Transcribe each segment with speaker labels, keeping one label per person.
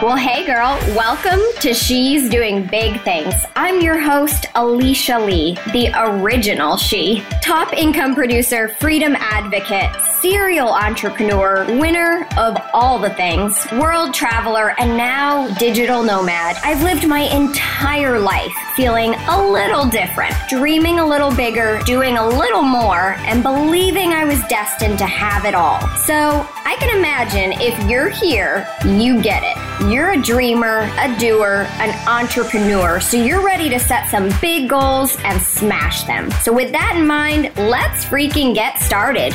Speaker 1: Well, hey girl, welcome to She's Doing Big Things. I'm your host, Alicia Lee, the original She. Top income producer, freedom advocate, serial entrepreneur, winner of all the things, world traveler, and now digital nomad. I've lived my entire life feeling a little different, dreaming a little bigger, doing a little more, and believing I was destined to have it all. So I can imagine if you're here, you get it. You're a dreamer, a doer, an entrepreneur, so you're ready to set some big goals and smash them. So, with that in mind, let's freaking get started.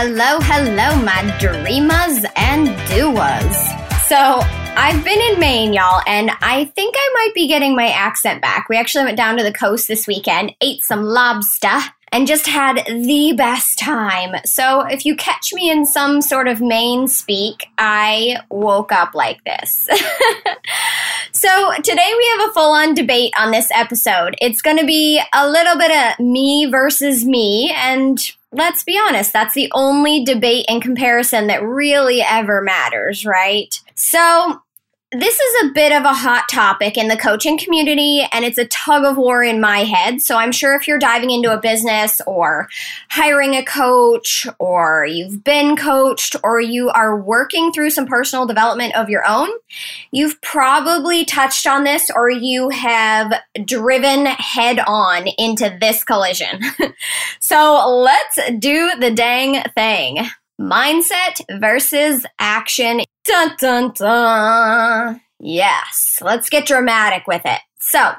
Speaker 1: Hello, hello, my dreamers and doers. So, I've been in Maine, y'all, and I think I might be getting my accent back. We actually went down to the coast this weekend, ate some lobster, and just had the best time. So, if you catch me in some sort of Maine speak, I woke up like this. so, today we have a full on debate on this episode. It's going to be a little bit of me versus me, and let's be honest, that's the only debate and comparison that really ever matters, right? So, this is a bit of a hot topic in the coaching community and it's a tug of war in my head. So I'm sure if you're diving into a business or hiring a coach or you've been coached or you are working through some personal development of your own, you've probably touched on this or you have driven head on into this collision. so let's do the dang thing. Mindset versus action. Dun dun dun. Yes, let's get dramatic with it. So,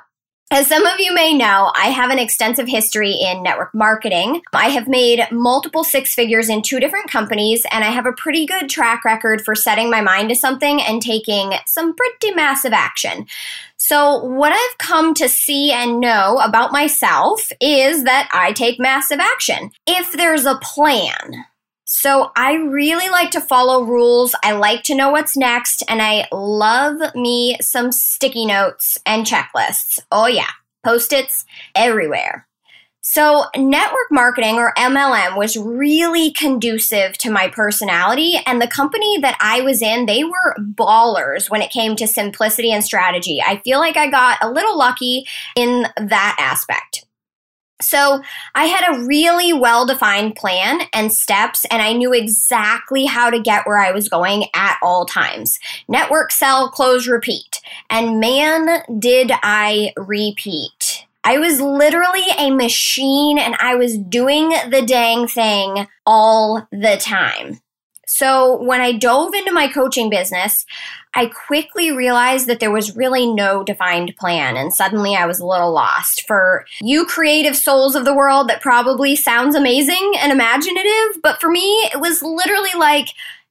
Speaker 1: as some of you may know, I have an extensive history in network marketing. I have made multiple six figures in two different companies, and I have a pretty good track record for setting my mind to something and taking some pretty massive action. So, what I've come to see and know about myself is that I take massive action. If there's a plan, so I really like to follow rules. I like to know what's next, and I love me some sticky notes and checklists. Oh, yeah, post its everywhere. So, network marketing or MLM was really conducive to my personality, and the company that I was in, they were ballers when it came to simplicity and strategy. I feel like I got a little lucky in that aspect. So I had a really well defined plan and steps, and I knew exactly how to get where I was going at all times. Network, sell, close, repeat. And man, did I repeat. I was literally a machine and I was doing the dang thing all the time. So when I dove into my coaching business, I quickly realized that there was really no defined plan, and suddenly I was a little lost. For you creative souls of the world, that probably sounds amazing and imaginative, but for me, it was literally like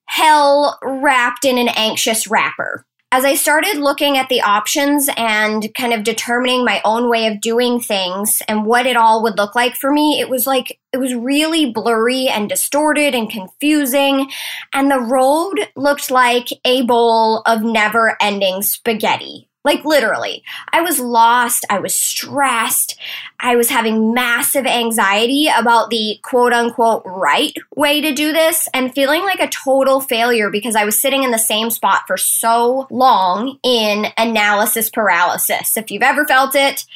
Speaker 1: hell wrapped in an anxious wrapper as I started looking at the options and kind of determining my own way of doing things and what it all would look like for me, it was like, it was really blurry and distorted and confusing. And the road looked like a bowl of never ending spaghetti. Like literally, I was lost. I was stressed. I was having massive anxiety about the quote unquote right way to do this and feeling like a total failure because I was sitting in the same spot for so long in analysis paralysis. If you've ever felt it,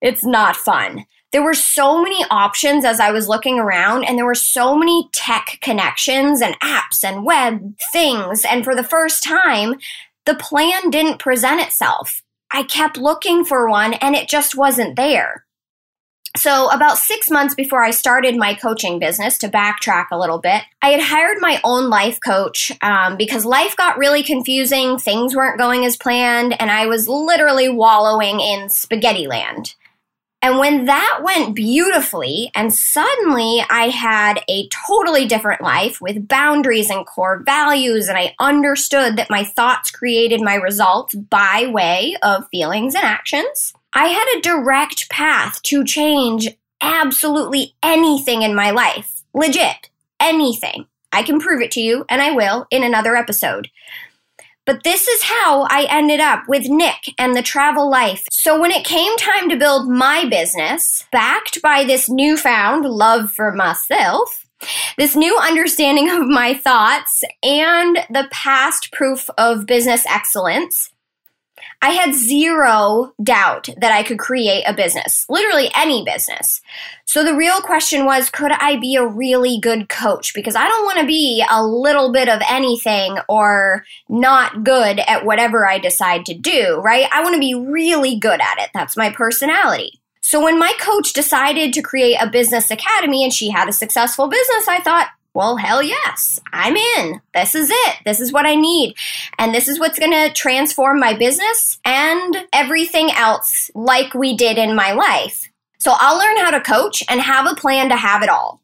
Speaker 1: it's not fun. There were so many options as I was looking around, and there were so many tech connections and apps and web things. And for the first time, the plan didn't present itself. I kept looking for one and it just wasn't there. So, about six months before I started my coaching business, to backtrack a little bit, I had hired my own life coach um, because life got really confusing. Things weren't going as planned, and I was literally wallowing in spaghetti land. And when that went beautifully, and suddenly I had a totally different life with boundaries and core values, and I understood that my thoughts created my results by way of feelings and actions, I had a direct path to change absolutely anything in my life. Legit, anything. I can prove it to you, and I will in another episode. But this is how I ended up with Nick and the travel life. So when it came time to build my business, backed by this newfound love for myself, This new understanding of my thoughts and the past proof of business excellence I had zero doubt that I could create a business, literally any business. So the real question was could I be a really good coach? Because I don't want to be a little bit of anything or not good at whatever I decide to do, right? I want to be really good at it. That's my personality. So when my coach decided to create a business academy and she had a successful business, I thought, well, hell yes, I'm in. This is it. This is what I need. And this is what's going to transform my business and everything else like we did in my life. So I'll learn how to coach and have a plan to have it all.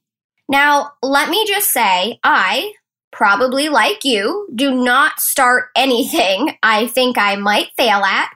Speaker 1: Now, let me just say, I, probably like you, do not start anything I think I might fail at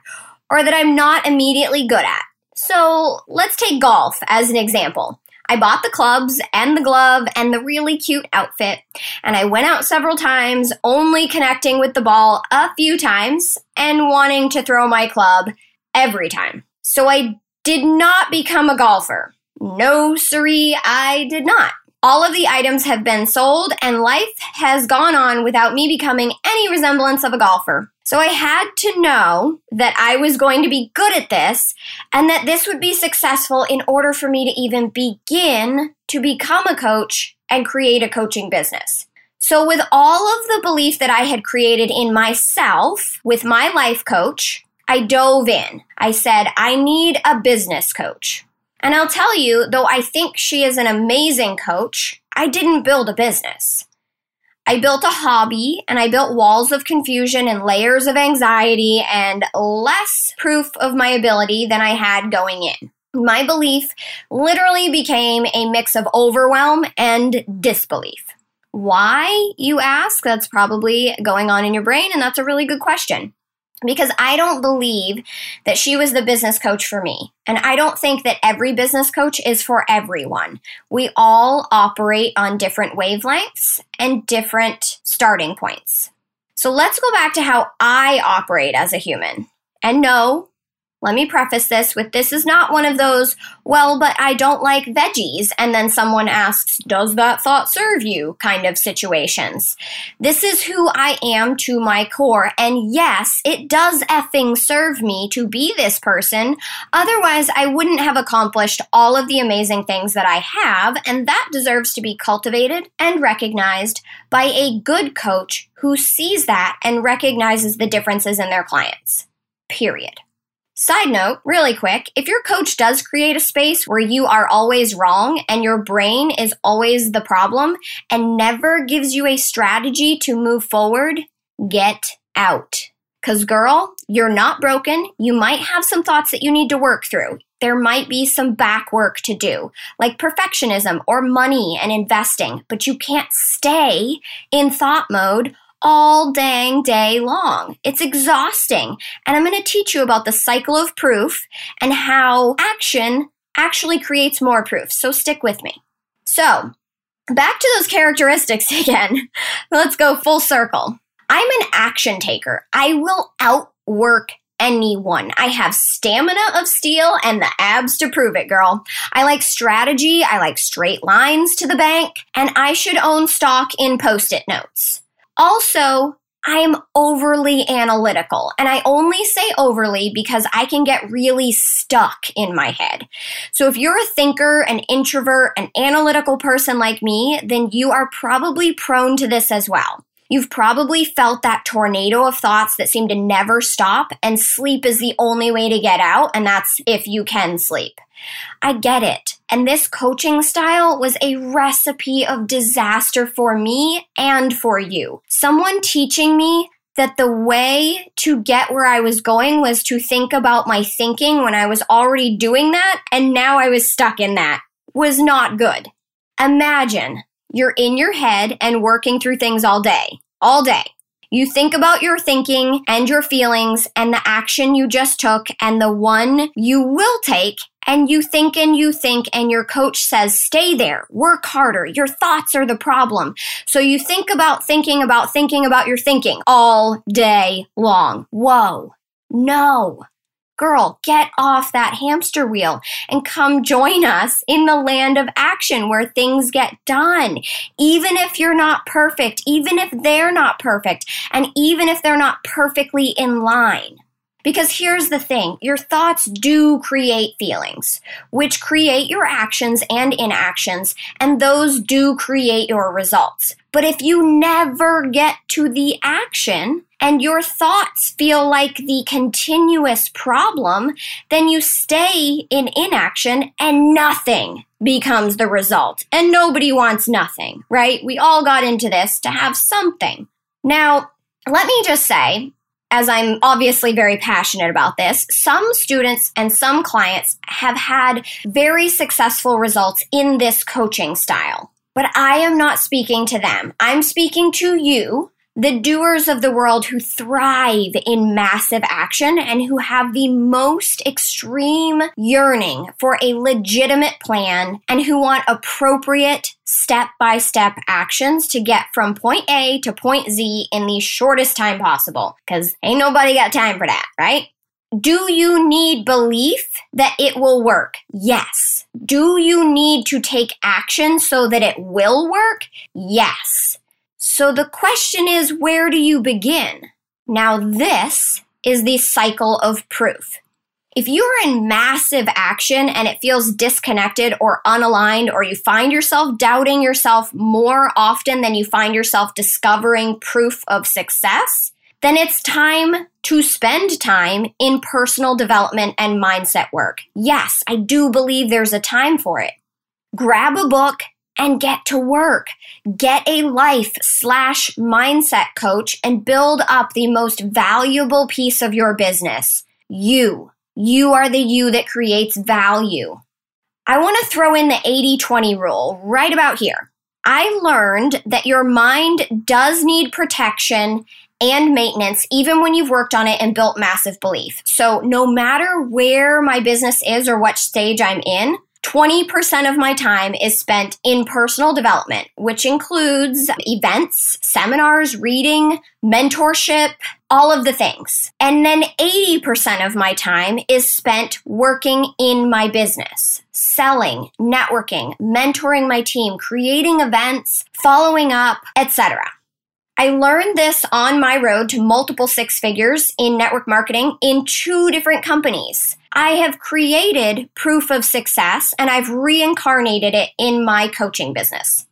Speaker 1: or that I'm not immediately good at. So let's take golf as an example. I bought the clubs and the glove and the really cute outfit, and I went out several times, only connecting with the ball a few times and wanting to throw my club every time. So I did not become a golfer. No, siree, I did not. All of the items have been sold, and life has gone on without me becoming any resemblance of a golfer. So I had to know that I was going to be good at this and that this would be successful in order for me to even begin to become a coach and create a coaching business. So, with all of the belief that I had created in myself with my life coach, I dove in. I said, I need a business coach. And I'll tell you, though I think she is an amazing coach, I didn't build a business. I built a hobby and I built walls of confusion and layers of anxiety and less proof of my ability than I had going in. My belief literally became a mix of overwhelm and disbelief. Why, you ask? That's probably going on in your brain, and that's a really good question because I don't believe that she was the business coach for me. And I don't think that every business coach is for everyone. We all operate on different wavelengths and different starting points. So let's go back to how I operate as a human. And no, let me preface this with this is not one of those, well, but I don't like veggies, and then someone asks, does that thought serve you kind of situations. This is who I am to my core, and yes, it does effing serve me to be this person. Otherwise, I wouldn't have accomplished all of the amazing things that I have, and that deserves to be cultivated and recognized by a good coach who sees that and recognizes the differences in their clients. Period. Side note, really quick, if your coach does create a space where you are always wrong and your brain is always the problem and never gives you a strategy to move forward, get out. Because, girl, you're not broken. You might have some thoughts that you need to work through. There might be some back work to do, like perfectionism or money and investing, but you can't stay in thought mode all dang day long. It's exhausting. And I'm going to teach you about the cycle of proof and how action actually creates more proof. So stick with me. So, back to those characteristics again. Let's go full circle. I'm an action taker. I will outwork anyone. I have stamina of steel and the abs to prove it, girl. I like strategy. I like straight lines to the bank. And I should own stock in post it notes. Also, I'm overly analytical. And I only say overly because I can get really stuck in my head. So if you're a thinker, an introvert, an analytical person like me, then you are probably prone to this as well. You've probably felt that tornado of thoughts that seem to never stop, and sleep is the only way to get out, and that's if you can sleep. I get it. And this coaching style was a recipe of disaster for me and for you. Someone teaching me that the way to get where I was going was to think about my thinking when I was already doing that, and now I was stuck in that was not good. Imagine you're in your head and working through things all day, all day. You think about your thinking and your feelings and the action you just took and the one you will take and you think and you think and your coach says stay there. Work harder. Your thoughts are the problem. So you think about thinking about thinking about your thinking all day long. Whoa. No Girl, get off that hamster wheel and come join us in the land of action where things get done. Even if you're not perfect, even if they're not perfect, and even if they're not perfectly in line. Because here's the thing your thoughts do create feelings, which create your actions and inactions, and those do create your results. But if you never get to the action, and your thoughts feel like the continuous problem, then you stay in inaction and nothing becomes the result. And nobody wants nothing, right? We all got into this to have something. Now, let me just say, as I'm obviously very passionate about this, some students and some clients have had very successful results in this coaching style. But I am not speaking to them. I'm speaking to you the doers of the world who thrive in massive action and who have the most extreme yearning for a legitimate plan and who want appropriate step by step actions to get from point A to point Z in the shortest time possible. Because ain't nobody got time for that, right? Do you need belief that it will work? Yes. Do you need to take action so that it will work? Yes. So the question is, where do you begin? Now, this is the cycle of proof. If you're in massive action and it feels disconnected or unaligned, or you find yourself doubting yourself more often than you find yourself discovering proof of success, then it's time to spend time in personal development and mindset work. Yes, I do believe there's a time for it. Grab a book and get to work. Get a life slash mindset coach and build up the most valuable piece of your business. You. You are the you that creates value. I want to throw in the 80 20 rule right about here. I learned that your mind does need protection and maintenance, even when you've worked on it and built massive belief. So, no matter where my business is or what stage I'm in, 20% of my time is spent in personal development, which includes events, seminars, reading, mentorship, all of the things. And then 80% of my time is spent working in my business, selling, networking, mentoring my team, creating events, following up, etc. I learned this on my road to multiple six figures in network marketing in two different companies. I have created proof of success and I've reincarnated it in my coaching business.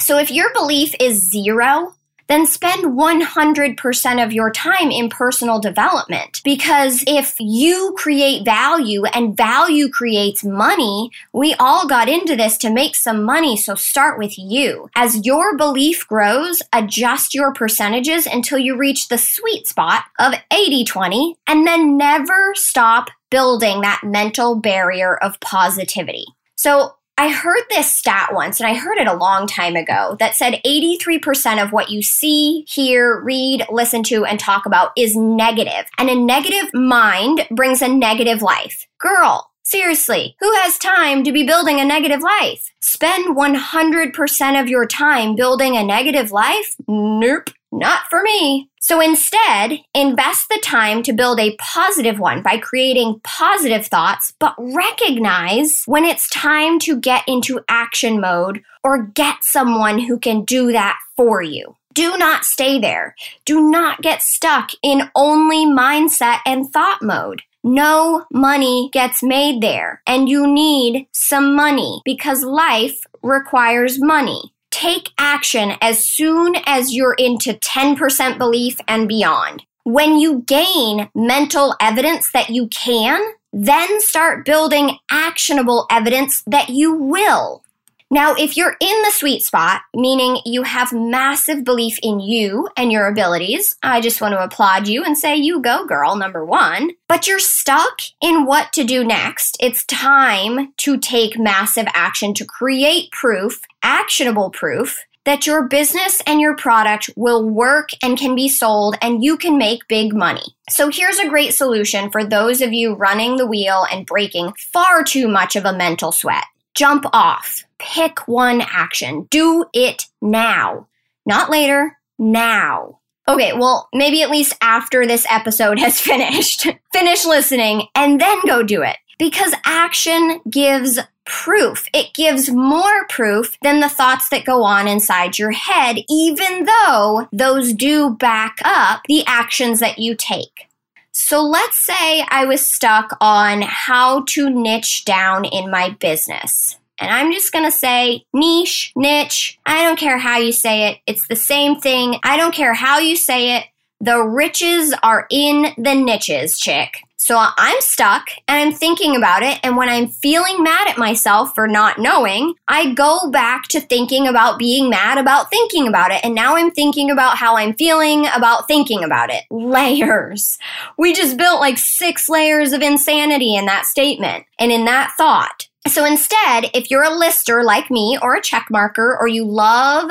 Speaker 1: So if your belief is zero, then spend 100% of your time in personal development. Because if you create value and value creates money, we all got into this to make some money. So start with you. As your belief grows, adjust your percentages until you reach the sweet spot of 80 20 and then never stop building that mental barrier of positivity. So I heard this stat once, and I heard it a long time ago, that said 83% of what you see, hear, read, listen to, and talk about is negative. And a negative mind brings a negative life. Girl, seriously, who has time to be building a negative life? Spend 100% of your time building a negative life? Nope. Not for me. So instead, invest the time to build a positive one by creating positive thoughts, but recognize when it's time to get into action mode or get someone who can do that for you. Do not stay there. Do not get stuck in only mindset and thought mode. No money gets made there, and you need some money because life requires money take action as soon as you're into 10% belief and beyond. When you gain mental evidence that you can, then start building actionable evidence that you will. Now, if you're in the sweet spot, meaning you have massive belief in you and your abilities, I just want to applaud you and say, you go, girl, number one. But you're stuck in what to do next. It's time to take massive action to create proof, actionable proof, that your business and your product will work and can be sold and you can make big money. So here's a great solution for those of you running the wheel and breaking far too much of a mental sweat. Jump off. Pick one action. Do it now. Not later, now. Okay, well, maybe at least after this episode has finished, finish listening and then go do it. Because action gives proof. It gives more proof than the thoughts that go on inside your head, even though those do back up the actions that you take. So let's say I was stuck on how to niche down in my business. And I'm just gonna say niche, niche. I don't care how you say it. It's the same thing. I don't care how you say it. The riches are in the niches, chick. So I'm stuck and I'm thinking about it. And when I'm feeling mad at myself for not knowing, I go back to thinking about being mad about thinking about it. And now I'm thinking about how I'm feeling about thinking about it. Layers. We just built like six layers of insanity in that statement and in that thought. So instead, if you're a lister like me or a check marker or you love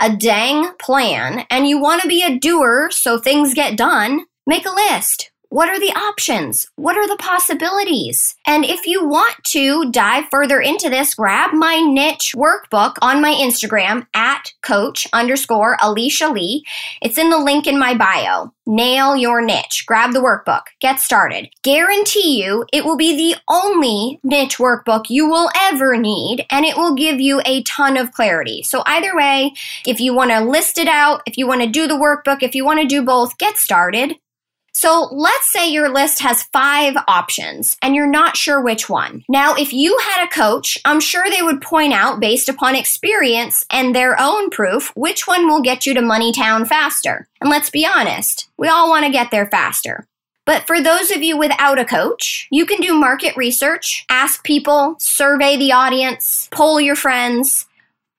Speaker 1: a dang plan and you want to be a doer so things get done, make a list. What are the options? What are the possibilities? And if you want to dive further into this, grab my niche workbook on my Instagram at coach underscore Alicia Lee. It's in the link in my bio. Nail your niche. Grab the workbook. Get started. Guarantee you it will be the only niche workbook you will ever need and it will give you a ton of clarity. So either way, if you want to list it out, if you want to do the workbook, if you want to do both, get started. So let's say your list has five options and you're not sure which one. Now, if you had a coach, I'm sure they would point out based upon experience and their own proof which one will get you to Money Town faster. And let's be honest, we all want to get there faster. But for those of you without a coach, you can do market research, ask people, survey the audience, poll your friends,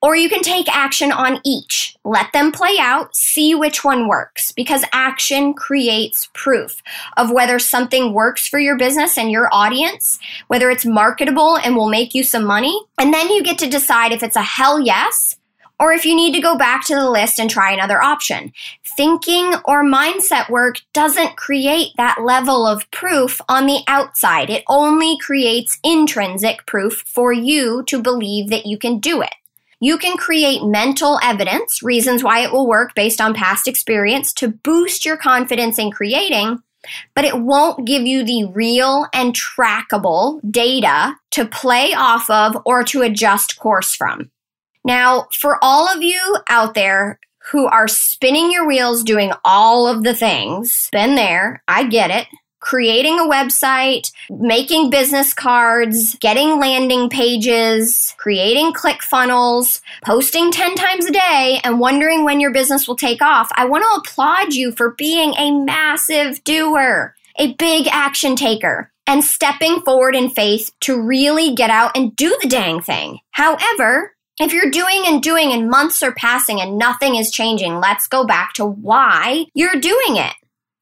Speaker 1: or you can take action on each. Let them play out, see which one works, because action creates proof of whether something works for your business and your audience, whether it's marketable and will make you some money. And then you get to decide if it's a hell yes or if you need to go back to the list and try another option. Thinking or mindset work doesn't create that level of proof on the outside. It only creates intrinsic proof for you to believe that you can do it. You can create mental evidence, reasons why it will work based on past experience to boost your confidence in creating, but it won't give you the real and trackable data to play off of or to adjust course from. Now, for all of you out there who are spinning your wheels doing all of the things, been there, I get it creating a website, making business cards, getting landing pages, creating click funnels, posting 10 times a day, and wondering when your business will take off, I want to applaud you for being a massive doer, a big action taker. And stepping forward in faith to really get out and do the dang thing. However, if you're doing and doing and months are passing and nothing is changing, let's go back to why you're doing it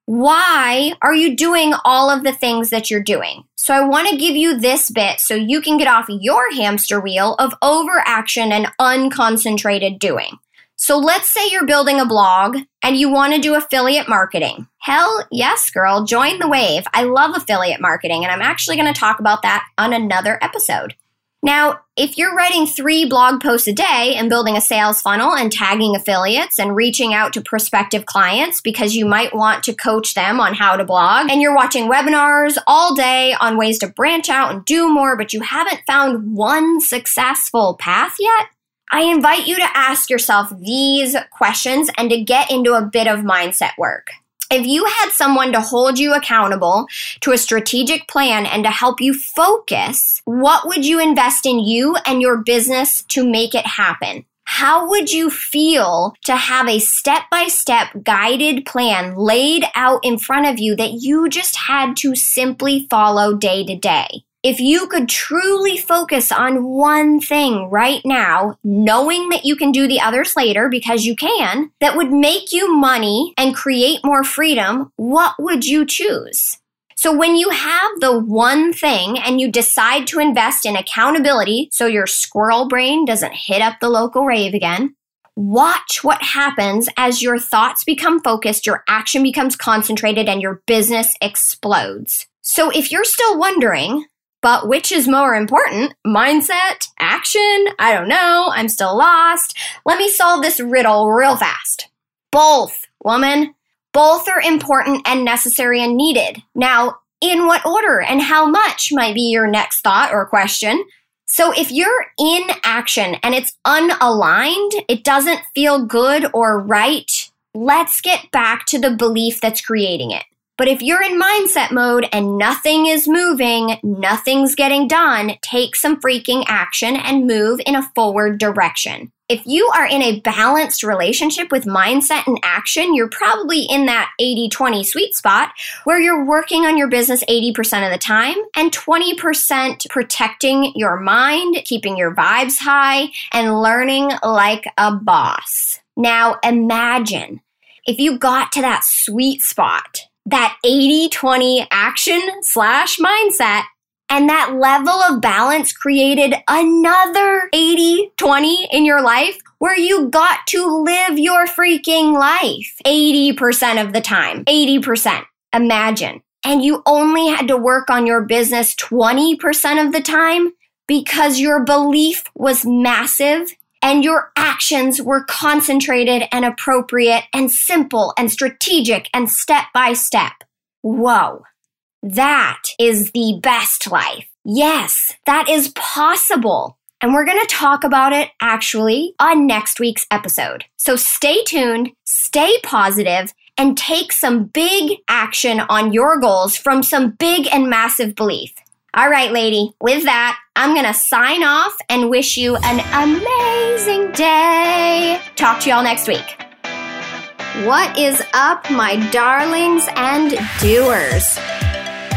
Speaker 1: why are you doing all of the things that you're doing? So I want to give you this bit so you can get off your hamster wheel of overaction and unconcentrated doing. So let's say you're building a blog and you want to do affiliate marketing. Hell yes, girl, join the wave. I love affiliate marketing and I'm actually going to talk about that on another episode. Now, if you're writing three blog posts a day and building a sales funnel and tagging affiliates and reaching out to prospective clients because you might want to coach them on how to blog, and you're watching webinars all day on ways to branch out and do more, but you haven't found one successful path yet, I invite you to ask yourself these questions and to get into a bit of mindset work if you had someone to hold you accountable to a strategic plan and to help you focus, what would you invest in you and your business to make it happen? How would you feel to have a step by step guided plan laid out in front of you that you just had to simply follow day to day? If you could truly focus on one thing right now, knowing that you can do the others later because you can, that would make you money and create more freedom, what would you choose? So when you have the one thing and you decide to invest in accountability so your squirrel brain doesn't hit up the local rave again, watch what happens as your thoughts become focused, your action becomes concentrated, and your business explodes. So if you're still wondering, but which is more important? Mindset? Action? I don't know. I'm still lost. Let me solve this riddle real fast. Both. woman. Both are important and necessary and needed. Now, in what order and how much might be your next thought or question. So if you're in action and it's unaligned, it doesn't feel good or right, let's get back to the belief that's creating it. But if you're in mindset mode and nothing is moving, nothing's getting done, take some freaking action and move in a forward direction. If you are in a balanced relationship with mindset and action, you're probably in that 80 20 sweet spot where you're working on your business 80% of the time and 20% protecting your mind, keeping your vibes high, and learning like a boss. Now imagine if you got to that sweet spot, that 80 20 action slash mindset, and that level of balance created another 80 20 in your life where you got to live your freaking life 80% of the time. 80%. Imagine. And you only had to work on your business 20% of the time because your belief was massive and your actions were concentrated and appropriate and simple and strategic and step by step. Whoa. That is the best life. Yes, that is possible. And we're going to talk about it actually on next week's episode. So stay tuned, stay positive, and take some big action on your goals from some big and massive belief. All right, lady, with that, I'm going to sign off and wish you an amazing day. Talk to y'all next week. What is up, my darlings and doers?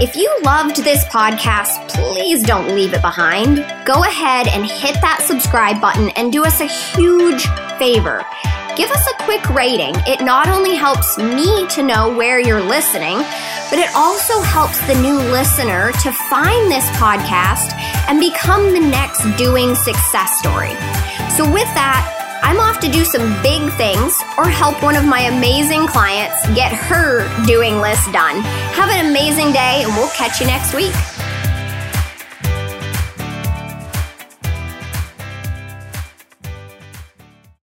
Speaker 1: If you loved this podcast, please don't leave it behind. Go ahead and hit that subscribe button and do us a huge favor. Give us a quick rating. It not only helps me to know where you're listening, but it also helps the new listener to find this podcast and become the next doing success story. So, with that, I'm off to do some big things or help one of my amazing clients get her doing list done. Have an amazing day, and we'll catch you next week.